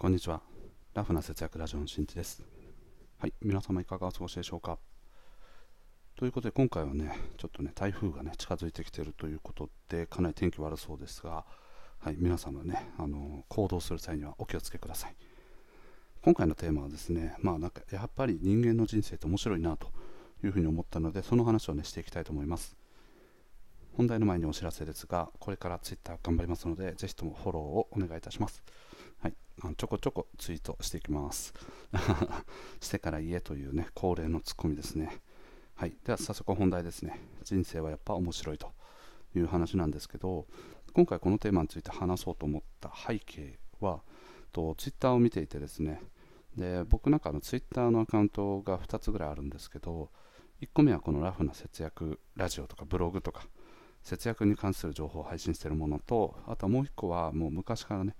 こんにちは。ラフな節約ラジオのしんちです。はい、皆様いかがお過ごしでしょうか。ということで、今回はね、ちょっとね、台風がね、近づいてきてるということで、かなり天気悪そうですが、はい、皆様ね、あの行動する際にはお気をつけください。今回のテーマはですね、まあなんか、やっぱり人間の人生って面白いなというふうに思ったので、その話をね、していきたいと思います。本題の前にお知らせですが、これから Twitter 頑張りますので、ぜひともフォローをお願いいたします。ちょこちょこツイートしていきます。してから言えというね、恒例のツッコミですね。はい、では早速本題ですね。人生はやっぱ面白いという話なんですけど、今回このテーマについて話そうと思った背景は、とツイッターを見ていてですね、で僕なんかのツイッターのアカウントが2つぐらいあるんですけど、1個目はこのラフな節約ラジオとかブログとか、節約に関する情報を配信しているものと、あとはもう1個はもう昔からね、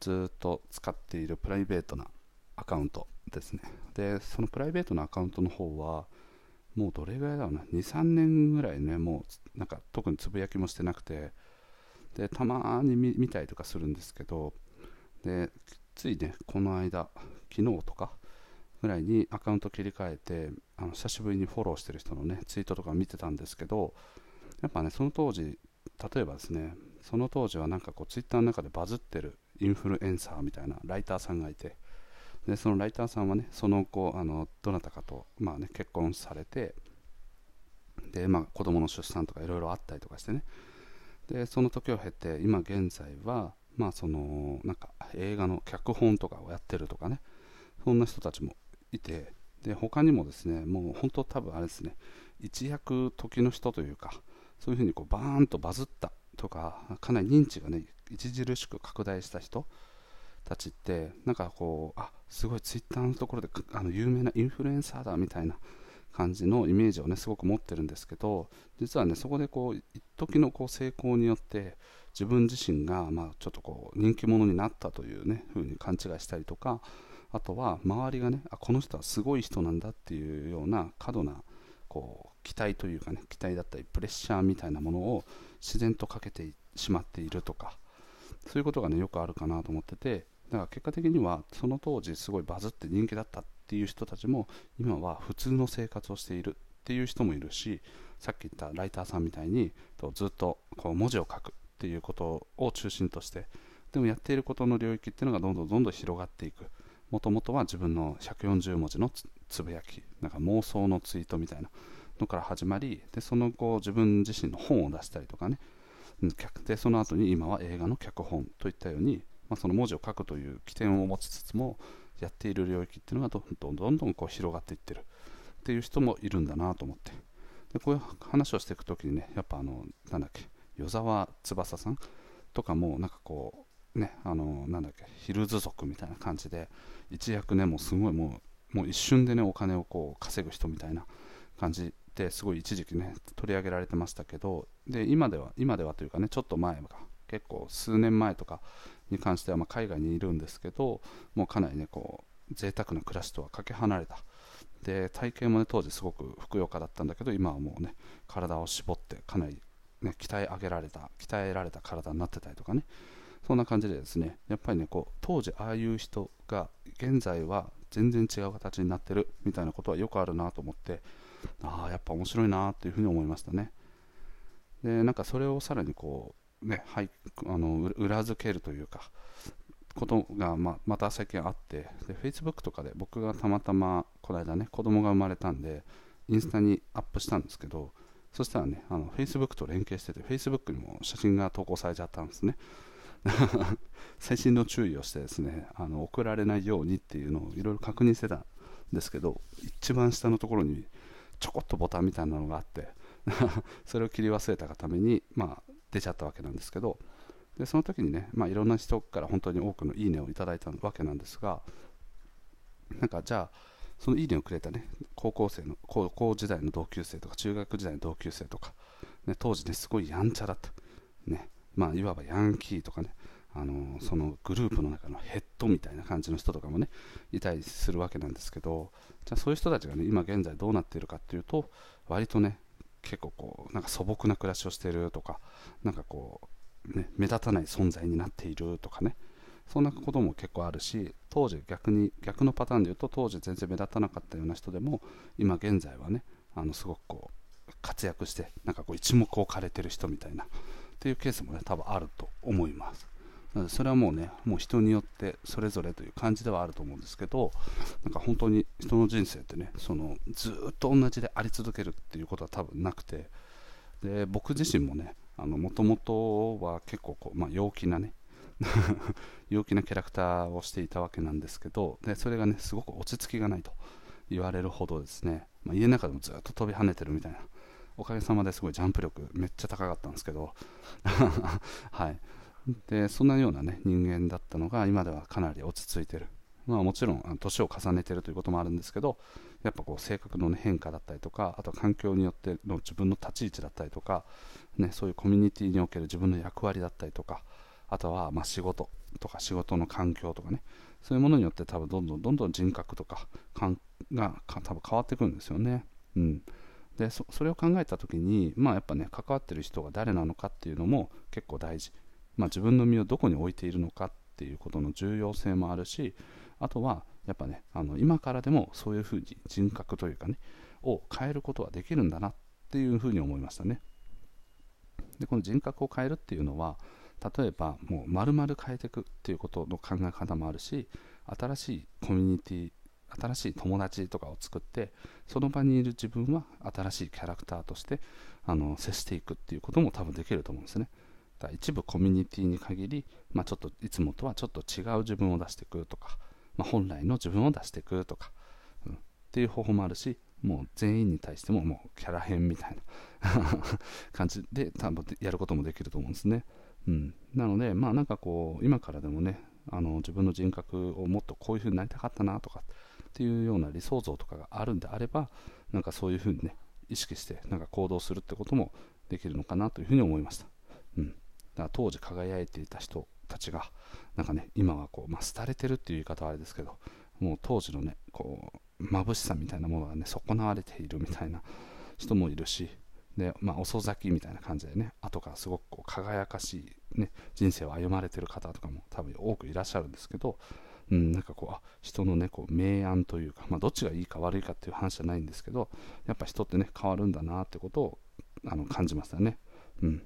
ずっと使っているプライベートなアカウントですね。で、そのプライベートなアカウントの方は、もうどれぐらいだろうな、2、3年ぐらいね、もうなんか特につぶやきもしてなくて、で、たまに見たりとかするんですけど、で、ついね、この間、昨日とかぐらいにアカウント切り替えて、あの久しぶりにフォローしてる人のね、ツイートとか見てたんですけど、やっぱね、その当時、例えばですね、その当時はなんかこう、ツイッターの中でバズってるインフルエンサーみたいなライターさんがいて。でそのライターさんはねその後あのどなたかと、まあね、結婚されてで、まあ、子供の出産とかいろいろあったりとかしてね。でその時を経て今現在は、まあ、そのなんか映画の脚本とかをやってるとかね。そんな人たちもいて。で他にもですねもう本当多分あれですね一躍時の人というかそういうふうにこうバーンとバズったとかかなり認知がね著しく拡大した人たちってなんかこうあすごいツイッターのところであの有名なインフルエンサーだみたいな感じのイメージをねすごく持ってるんですけど実はねそこでこう一時のこう成功によって自分自身がまあちょっとこう人気者になったというね風に勘違いしたりとかあとは周りがねあこの人はすごい人なんだっていうような過度なこう期待というかね期待だったりプレッシャーみたいなものを自然とかけてしまっているとかそういうことがねよくあるかなと思っててだから結果的にはその当時すごいバズって人気だったっていう人たちも今は普通の生活をしているっていう人もいるしさっき言ったライターさんみたいにずっとこう文字を書くっていうことを中心としてでもやっていることの領域っていうのがどんどんどんどん広がっていく。もともとは自分の140文字のつぶやきなんか妄想のツイートみたいなのから始まりでその後自分自身の本を出したりとかねでその後に今は映画の脚本といったように、まあ、その文字を書くという起点を持ちつつもやっている領域っていうのがどんどんどんどんこう広がっていってる。っていう人もいるんだなと思って。でこういう話をしていくときにねやっぱあのなんだっけ与沢翼さんとかもなんかこうねあのなんだっけヒルズ族みたいな感じで一躍ねもうすごいもうもう一瞬でねお金をこう稼ぐ人みたいな感じってすごい一時期ね取り上げられてましたけどで今では今ではというかねちょっと前が結構数年前とかに関してはま海外にいるんですけどもうかなりねこう贅沢な暮らしとはかけ離れた。で体型もね当時すごくふくよかだったんだけど今はもうね体を絞ってかなりね鍛え上げられた鍛えられた体になってたりとかね。そんな感じでですねやっぱりねこう当時ああいう人が現在は全然違う形になってるみたいなことはよくあるなと思ってああやっぱ面白いなというふうに思いましたね。でなんかそれをさらにこうね、はい、あの裏付けるというかことがままた最近あってで Facebook とかで僕がたまたまこの間ね子供が生まれたんでインスタにアップしたんですけどそしたらねあの Facebook と連携してて Facebook にも写真が投稿されちゃったんですね。最新の注意をしてですねあの送られないようにっていうのをいろいろ確認してたんですけど一番下のところにちょこっとボタンみたいなのがあって それを切り忘れたがために、まあ、出ちゃったわけなんですけどでその時にね、まあ、いろんな人から本当に多くのいいねをいただいたわけなんですがなんかじゃあそのいいねをくれたね高校生の高校時代の同級生とか中学時代の同級生とか、ね、当時ねすごいやんちゃだった、ねまあ、いわばヤンキーとかねあのそのグループの中のヘッドみたいな感じの人とかもねいたりするわけなんですけどじゃあそういう人たちがね今現在どうなっているかっていうと割とね結構こうなんか素朴な暮らしをしているとかなんかこう、ね、目立たない存在になっているとかね。そんなことも結構あるし当時逆に逆のパターンで言うと当時全然目立たなかったような人でも今現在はねあのすごくこう活躍してなんかこう一目置かれてる人みたいなっていうケースもね多分あると思います。なのでそれはもうねもう人によってそれぞれという感じではあると思うんですけどなんか本当に人の人生ってねそのずっと同じであり続けるっていうことは多分なくてで僕自身もねもともとは結構こう、まあ、陽気なね 陽気なキャラクターをしていたわけなんですけどでそれがねすごく落ち着きがないと言われるほどですね、まあ、家の中でもずっと飛び跳ねてるみたいなおかげさまですごいジャンプ力めっちゃ高かったんですけど はい。でそんなようなね人間だったのが今ではかなり落ち着いてる。まあもちろん年を重ねてるということもあるんですけどやっぱこう性格の、ね、変化だったりとかあと環境によっての自分の立ち位置だったりとか、ね、そういうコミュニティにおける自分の役割だったりとかあとはま仕事とか仕事の環境とかねそういうものによって多分どんどんどんどん人格とか感が多分変わってくるんですよね。うん、でそれを考えた時に、まあ、やっぱね関わってる人が誰なのかっていうのも結構大事、まあ、自分の身をどこに置いているのかっていうことの重要性もあるしあとはやっぱねあの今からでもそういうふうに人格というかねを変えることはできるんだなっていうふうに思いましたね。でこの人格を変えるっていうのは例えばもう丸々変えていくっていうことの考え方もあるし新しいコミュニティ新しい友達とかを作ってその場にいる自分は新しいキャラクターとしてあの接していくっていうことも多分できると思うんですね。だ一部コミュニティに限り、まあ、ちょっといつもとはちょっと違う自分を出していくとか、まあ、本来の自分を出していくとか、うん、っていう方法もあるしもう全員に対してももうキャラ変みたいな 感じで多分やることもできると思うんですね。うん、なので、まあなんかこう、今からでもね、あの自分の人格をもっとこういう風になりたかったなとかっていうような理想像とかがあるんであれば、なんかそういう風にね、意識してなんか行動するってこともできるのかなというふうに思いました。うん、から当時輝いていた人たちが、なんかね、今はこう、まあ、廃れてるっていう言い方はあれですけど、もう当時のね、こう、眩しさみたいなものがね、損なわれているみたいな人もいるし、で、まあ、遅咲きみたいな感じでね、後からすごくこう輝かしい、ね、人生を歩まれてる方とかも多分多くいらっしゃるんですけど、うん、なんかこう、人のね、こう明暗というか、まあ、どっちがいいか悪いかっていう話じゃないんですけど、やっぱ人ってね、変わるんだなってことをあの感じましたね。うん。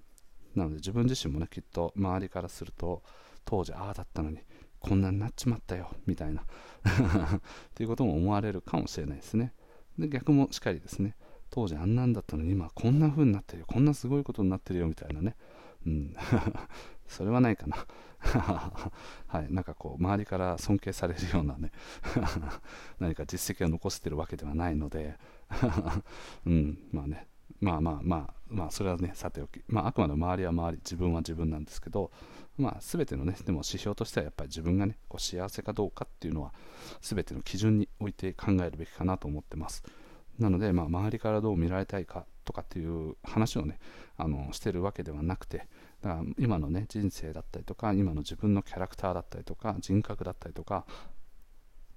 なので自分自身もね、きっと周りからすると、当時ああだったのに、こんなになっちまったよ、みたいな っていうことも思われるかもしれないですね。で逆もしっかりですね。当時あんなんだったのに今こんな風になってるよこんなすごいことになってるよみたいなね。うん。それはないかな。はい。なんかこう周りから尊敬されるようなね何か実績を残してるわけではないので。うん。まあね。まあまあまあまあそれはねさておき。まああくまで周りは周り自分は自分なんですけどまあ全てのねでも指標としてはやっぱり自分がねこう幸せかどうかっていうのは全ての基準に置いて考えるべきかなと思ってます。なので、まあ、周りからどう見られたいかとかっていう話をねあのしてるわけではなくてだから今のね人生だったりとか今の自分のキャラクターだったりとか人格だったりとか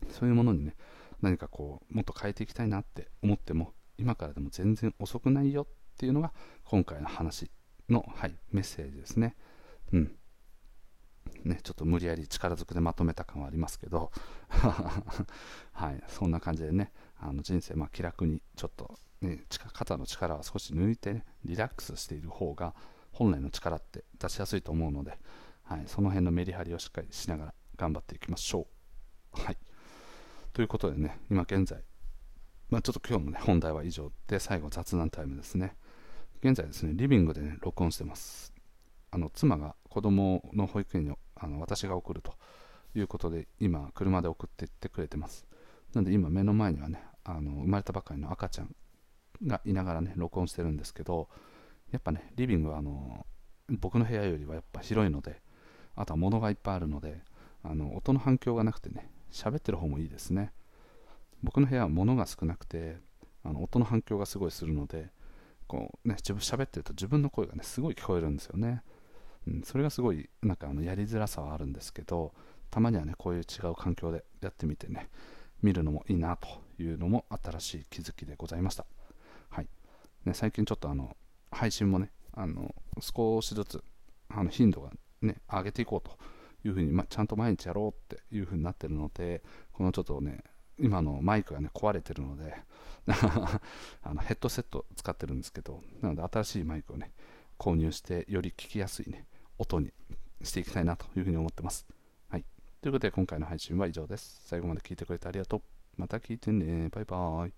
そういうものにね何かこうもっと変えていきたいなって思っても今からでも全然遅くないよっていうのが今回の話の、はい、メッセージですね。うんね、ちょっと無理やり力ずくでまとめた感はありますけど、はい、そんな感じでね、あの人生、まあ、気楽にちょっと、ね、肩の力を少し抜いて、ね、リラックスしている方が本来の力って出しやすいと思うので、はい、その辺のメリハリをしっかりしながら頑張っていきましょう。はい、ということでね、今現在、まあ、ちょっと今日の、ね、本題は以上で、最後雑談タイムですね。現在ですね、リビングでね、録音してます。あの妻が子供の保育園にあの私が送るということで、今、車で送っていってくれてます。なんで今目の前にはね、あの生まれたばかりの赤ちゃんがいながらね、録音してるんですけど、やっぱね、リビングはあの僕の部屋よりはやっぱ広いので、あとは物がいっぱいあるので、あの音の反響がなくてね、喋ってる方もいいですね。僕の部屋は物が少なくて、あの音の反響がすごいするので、こうね、自分喋ってると自分の声がね、すごい聞こえるんですよね。うん、それがすごいなんかあのやりづらさはあるんですけど、たまにはね、こういう違う環境でやってみてね、見るのもいいなというのも新しい気づきでございました。はいね、最近ちょっとあの配信もね、あの少しずつあの頻度が、ね、上げていこうというふうに、ま、ちゃんと毎日やろうっていうふうになってるので、このちょっとね、今のマイクがね、壊れてるので あのヘッドセット使ってるんですけど、なので新しいマイクをね、購入して、より聞きやすいね、音にしていきたいなというふうに思ってます。はい。ということで、今回の配信は以上です。最後まで聞いてくれてありがとう。また聞いてね。バイバーイ。